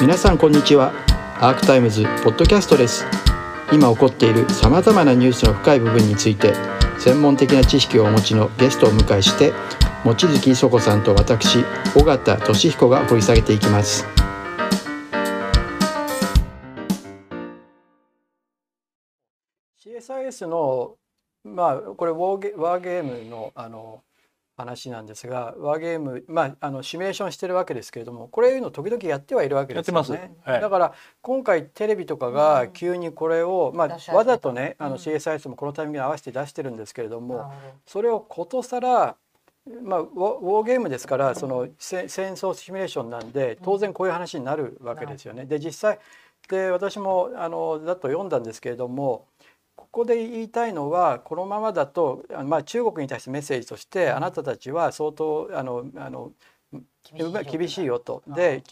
皆さんこんにちは。アークタイムズポッドキャストです。今起こっているさまざまなニュースの深い部分について専門的な知識をお持ちのゲストを迎えして望月磯子さんと私尾形俊彦が掘り下げていきます。CSIS のまあこれウォーゲワーゲームのあの話なんですがワーゲーム、まあ、あのシミュレーションしてるわけですけれどもこれいうの時々やってはいるわけですよね、はい、だから今回テレビとかが急にこれを、うん、まあ、わざとねあの CSIS もこのタイミングに合わせて出してるんですけれども、うん、それをことさらまあ、ウォーゲームですからその戦争シミュレーションなんで当然こういう話になるわけですよね。で実際で私もあのだと読んだんですけれどもここで言いたいのはこのままだと、まあ、中国に対してメッセージとしてあなたたちは相当あのあの厳しいよと。で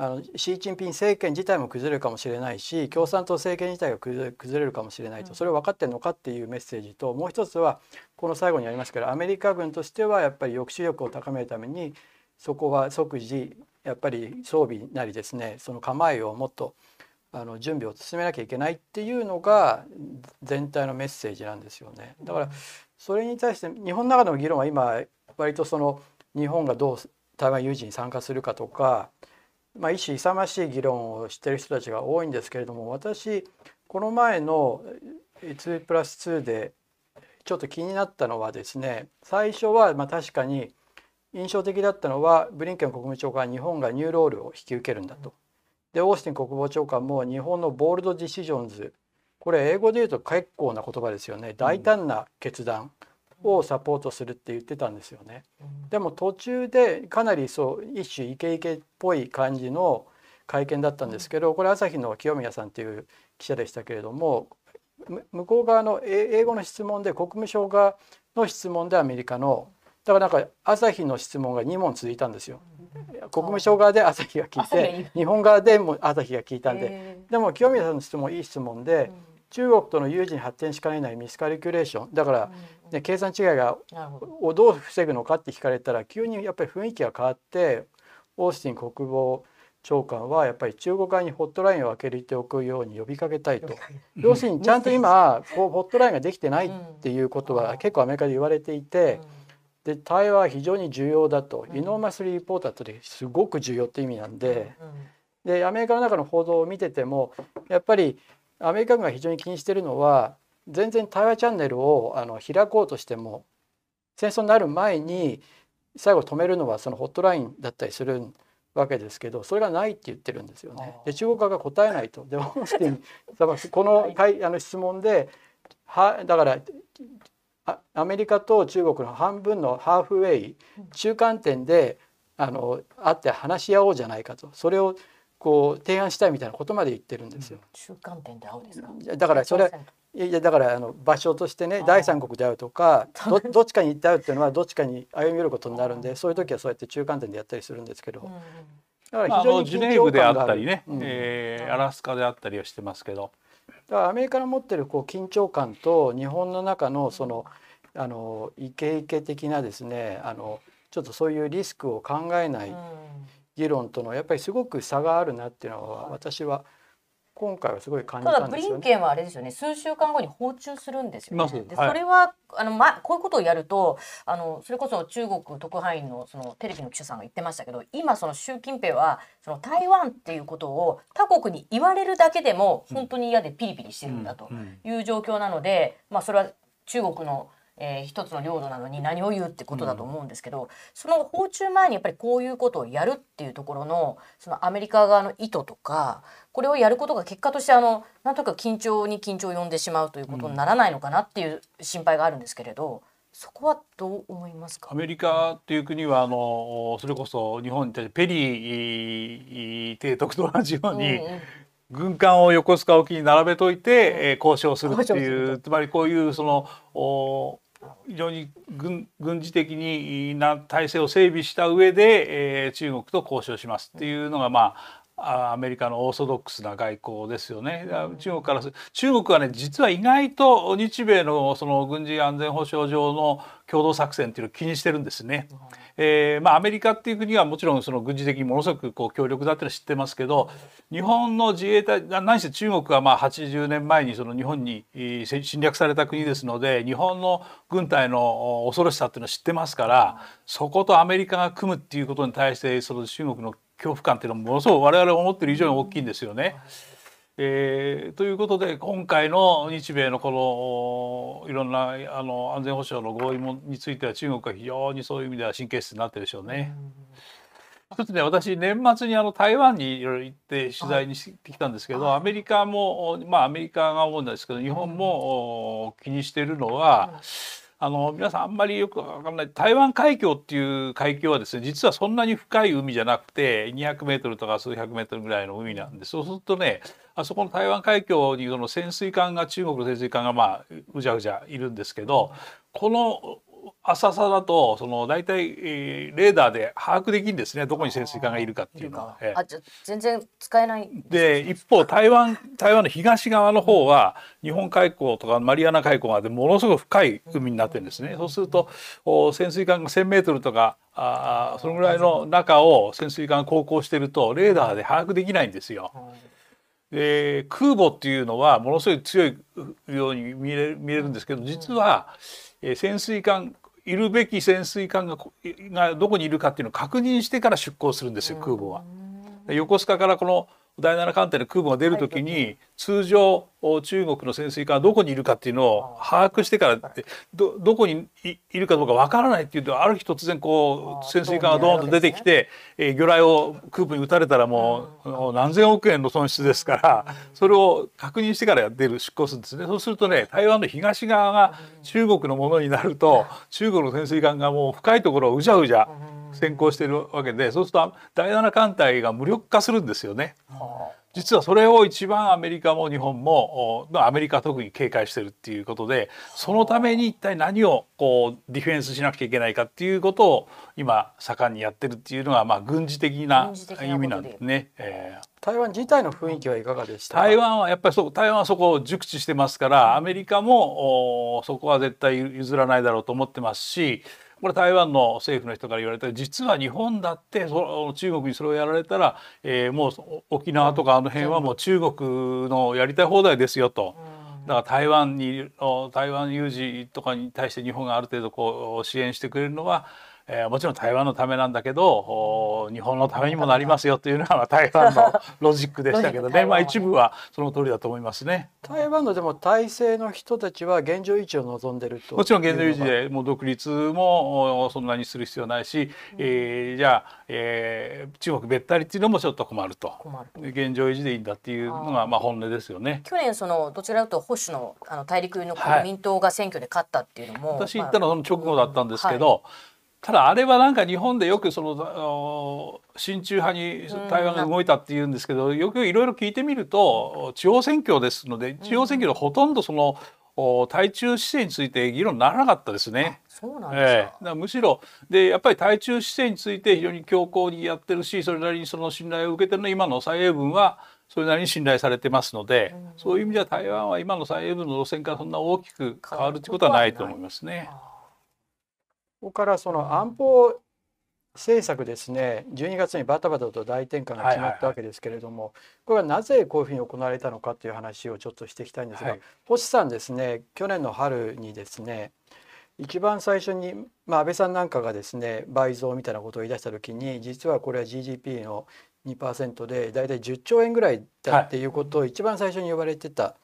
あのシー・チンピン政権自体も崩れるかもしれないし共産党政権自体が崩れるかもしれないと。それを分かってるのかっていうメッセージともう一つはこの最後にありますからアメリカ軍としてはやっぱり抑止力を高めるためにそこは即時やっぱり装備なりですねその構えをもっとあの準備を進めなきゃいけないっていうのが全体のメッセージなんですよね。だからそれに対して日本の中での議論は今割とその日本がどう台湾有事に参加するかとか、まあ、一種勇ましい議論をしてる人たちが多いんですけれども私この前の2プラス2でちょっと気になったのはですね最初はまあ確かに印象的だったのはブリンケン国務長官は日本が new role を引き受けるんだと。でオースティン国防長官も日本の bold decisionsこれ英語で言うと結構な言葉ですよね大胆な決断をサポートするって言ってたんですよね。でも途中でかなりそう一種イケイケっぽい感じの会見だったんですけどこれ朝日の清宮さんっていう記者でしたけれども向こう側の英語の質問で国務省側の質問でアメリカのだからなんか朝日の質問が2問続いたんですよ。国務省側で朝日が聞いて日本側でも朝日が聞いたんででも清宮さんの質問いい質問で、中国との有事に発展しかねないミスカリキュレーション。だから、ね、計算違いがをど。う防ぐのかって聞かれたら急にやっぱり雰囲気が変わってオースティン国防長官はやっぱり中国側にホットラインを開けておくように呼びかけたいと。要するにちゃんと今 こうホットラインができてないっていうことは結構アメリカで言われていて。で対話は非常に重要だと、うん、イノーマスリポーターってすごく重要って意味なんで、うん、でアメリカの中の報道を見ててもやっぱりアメリカ軍が非常に気にしてるのは全然対話チャンネルをあの開こうとしても戦争になる前に最後止めるのはそのホットラインだったりするわけですけどそれがないって言ってるんですよね。で中国側が答えないと。でも このあの質問ではだからアメリカと中国の半分のハーフウェイ中間点であの会って話し合おうじゃないかと。それをこう提案したいみたいなことまで言ってるんですよ。中間点で会うですか？だからそれいやだからあの場所としてね第三国で会うとかど どっちかに行って会うっていうのはどっちかに歩み寄ることになるんでそういう時はそうやって中間点でやったりするんですけど。だから非常にジュネーブであったりね、うん、えー、アラスカであったりはしてますけど。だからアメリカの持ってるこう緊張感と日本の中のそのあのイケイケ的なですねあのちょっとそういうリスクを考えない議論とのやっぱりすごく差があるなっていうのは私は今回はすごい感じたんですよ、ね、ただブリンケンはあれですよね。数週間後に訪中するんですよね。でそれはあの、ま、こういうことをやるとあのそれこそ中国特派員のそのテレビの記者さんが言ってましたけど今その習近平はその台湾っていうことを他国に言われるだけでも本当に嫌でピリピリしてるんだという状況なので、まあ、それは中国のえー、一つの領土なのに何を言うってことだと思うんですけど、うん、その訪中前にやっぱりこういうことをやるっていうところのそのアメリカ側の意図とかこれをやることが結果としてあのなんとか緊張に緊張を呼んでしまうということにならないのかなっていう心配があるんですけれど。そこはどう思いますか？アメリカっていう国はあのそれこそ日本に対してペリー提督と同じように、軍艦を横須賀沖に並べといて、えー、交渉するっていうつまりこういうそのお非常に軍軍事的にな体制を整備した上で、えー、中国と交渉しますっていうのがまあアメリカのオーソドックスな外交ですよね。中国から中国はね実は意外と日米のその軍事安全保障上の共同作戦っていうのを気にしてるんですね。えー、まあアメリカっていう国はもちろんその軍事的にものすごくこう強力だってのは知ってますけど日本の自衛隊何せ中国はまあ80年前にその日本に侵略された国ですので日本の軍隊の恐ろしさっていうのを知ってますからそことアメリカが組むっていうことに対してその中国の恐怖感っていうのはものすごく我々思ってる以上に大きいんですよね。えー、ということで今回の日米のこのいろんなあの安全保障の合意もについては中国は非常にそういう意味では神経質になってるでしょうね。一つね私年末にあの台湾にいろいろ行って取材にしてきたんですけど、はい、アメリカもまあアメリカが思うんですけど日本も気にしているのは。うんあの皆さんあんまりよくわかんない。台湾海峡っていう海峡はですね実はそんなに深い海じゃなくて200メートルとか数百メートルぐらいの海なんでそうするとねあそこの台湾海峡にその潜水艦が中国の潜水艦がまあうじゃうじゃいるんですけどこの浅さだとその大体、えー、レーダーで把握できるんですねどこに潜水艦がいるかっていうのは。あじゃ全然使えないで一方台湾台湾の東側の方は日本海溝とかマリアナ海溝までものすごく深い海になってるんですね。そうすると潜水艦が1,000メートルとかあそのぐらいの中を潜水艦が航行してるとレーダーで把握できないんですよ。で空母っていうのはものすごい強いように見え見えるんですけど実は、え潜水艦いるべき潜水艦ががどこにいるかっていうのを確認してから出港するんですよ空母は。横須賀からこの第7艦隊の空母が出る時に通常中国の潜水艦はどこにいるかっていうのを把握してからってどどこにいるかどうかわからないっていうとある日突然こう潜水艦がドーンと出てきて、え魚雷を空母に撃たれたらもう何千億円の損失ですからそれを確認してから出る出港するんですね。そうするとね台湾の東側が中国のものになると中国の潜水艦がもう深いところをうじゃうじゃ先行してるわけでそうすると第7艦隊が無力化するんですよね。実はそれを一番アメリカも日本もアメリカ特に警戒してるっていうことでそのために一体何をこうディフェンスしなくちゃいけないかっていうことを今盛んにやってるっていうのがまあ軍事的な意味なんですね。えー、台湾自体の雰囲気はいかがでした？台湾はやっぱりそう台湾はそこを熟知してますからアメリカもそこは絶対譲らないだろうと思ってますしこれ台湾の政府の人から言われた実は日本だってその中国にそれをやられたら、えー、もう沖縄とかあの辺はもう中国のやりたい放題ですよと。だから台湾に台湾有事とかに対して日本がある程度こう支援してくれるのはえー、もちろん台湾のためなんだけど日本のためにもなりますよというのは台湾のロジックでしたけどね。まあ一部はその通りだと思いますね。台湾のでも体制の人たちは現状維持を望んでると。もちろん現状維持でもう独立もそんなにする必要ないし、うん、えー、じゃあ、えー、中国べったりっていうのもちょっと困ると。現状維持でいいんだっていうのがまあ本音ですよね。去年そのどちらかというと保守のあの大陸の国民党が選挙で勝ったっていうのも、はい、私言ったのはその直後だったんですけど、はいただあれはなんか日本でよくその親中派に台湾が動いたっていうんですけど、よくいろいろ聞いてみると地方選挙ですので地方選挙でほとんどその対中姿勢について議論ならなかったですね。そうなんですか、えむしろでやっぱり対中姿勢について非常に強硬にやってるしそれなりにその信頼を受けてるの今の蔡英文はそれなりに信頼されてますので、うん、そういう意味では台湾は今の蔡英文の路線からそんな大きく変わるということはないと思いますね。ここからその安保政策ですね12月にバタバタと大転換が決まったわけですけれども、これはなぜこういうふうに行われたのかという話をちょっとしていきたいんですが、はい、星さんですね去年の春にですね一番最初に、まあ、安倍さんなんかがですね倍増みたいなことを言い出した時に実はこれは GDP の2%で大体10兆円ぐらいだっていうことを一番最初に言われてた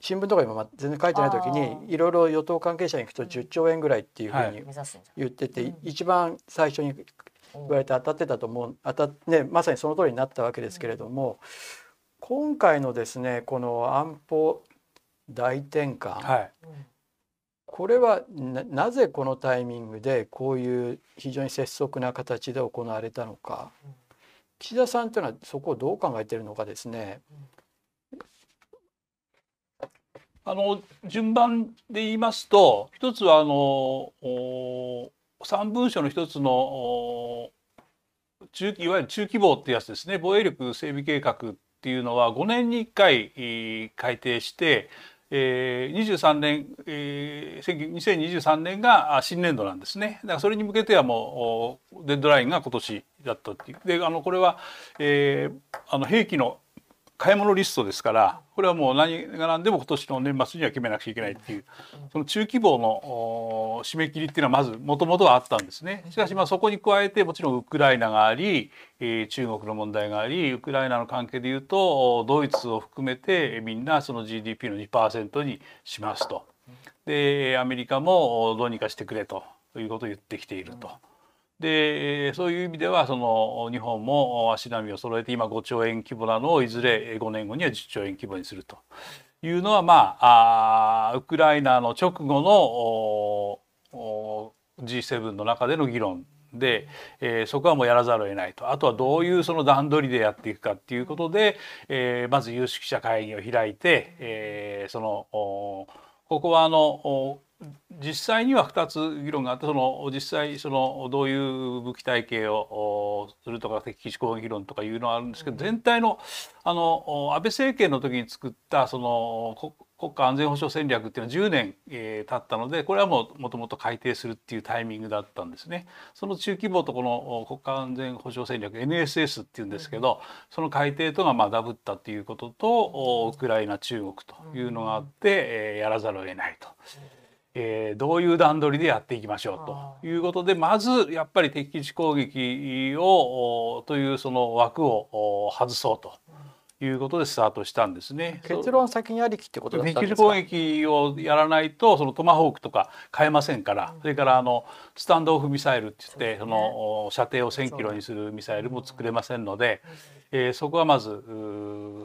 新聞とかにも全然書いてない時にいろいろ与党関係者に行くと10兆円ぐらいっていうふうに言ってて、一番最初に言われて当たってたと思う当たねまさにその通りになったわけですけれども、今回のですねこの安保大転換、はい、これはなぜこのタイミングでこういう非常に拙速な形で行われたのか、岸田さんというのはそこをどう考えているのかですね、あの順番で言いますと一つはあの三文書の一つの中いわゆる中規模ってやつですね。防衛力整備計画っていうのは5年に1回改定してえー、23年、えー、2023年が新年度なんですね。だからそれに向けてはもうデッドラインが今年だったっていう。であのこれは、えー、あの兵器の買い物リストですからこれはもう何が何でも今年の年末には決めなくちゃいけないっていうその中規模の締め切りっていうのはまずもともとはあったんですねしかしまあそこに加えてもちろんウクライナがあり、えー、中国の問題がありウクライナの関係でいうとドイツを含めてみんなその GDP の2%にしますと。でアメリカもどうにかしてくれということを言ってきていると。でそういう意味ではその日本も足並みを揃えて今5兆円規模なのをいずれ5年後には10兆円規模にすると。いうのはまああウクライナの直後の G7 の中での議論で、えー、そこはもうやらざるを得ないと。あとはどういうその段取りでやっていくかっていうことで、えー、まず有識者会議を開いて、えー、そのここはあの実際には2つ議論があってその実際そのどういう武器体系をするとか敵基地攻撃論とかいうのはあるんですけど全体のあの安倍政権の時に作ったその国家安全保障戦略っていうのは10年、えー、経ったのでこれはもうもともと改定するっていうタイミングだったんですね。その中規模とこの国家安全保障戦略 NSS っていうんですけど、その改定とがまあダブったっていうこととウクライナ中国というのがあって、えー、やらざるを得ないと。えー、どういう段取りでやっていきましょうということでまずやっぱり敵基地攻撃をというその枠を外そうと。いうことでスタートしたんですね。結論先にありきってことだったんですか？攻撃をやらないとそのトマホークとか買えませんから、それからあのスタンドオフミサイルって言ってその射程を1,000キロにするミサイルも作れませんので、えー、そこはまず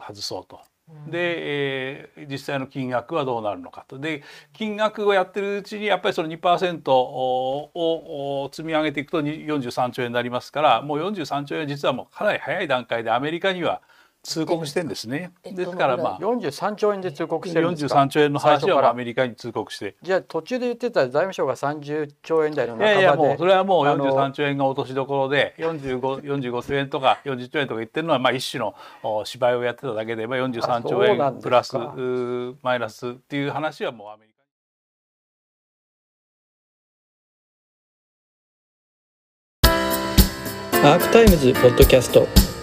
外そうと。で、えー、実際の金額はどうなるのかと。で金額をやってるうちにやっぱりその2%をを積み上げていくと43兆円になりますからもう43兆円実はもうかなり早い段階でアメリカには通告してんですね。ですからまあ43兆円で通告してるんですか？43兆円の話はアメリカに通告して。じゃあ途中で言ってた財務省が30兆円台の中で。いやいやもうそれはもう43兆円が落としどころで45 45兆円とか40兆円とか言ってるのはまあ一種の芝居をやってただけで、まあ、43兆円プラスマイナスっていう話はもうアメリカ。アークタイムズポッドキャスト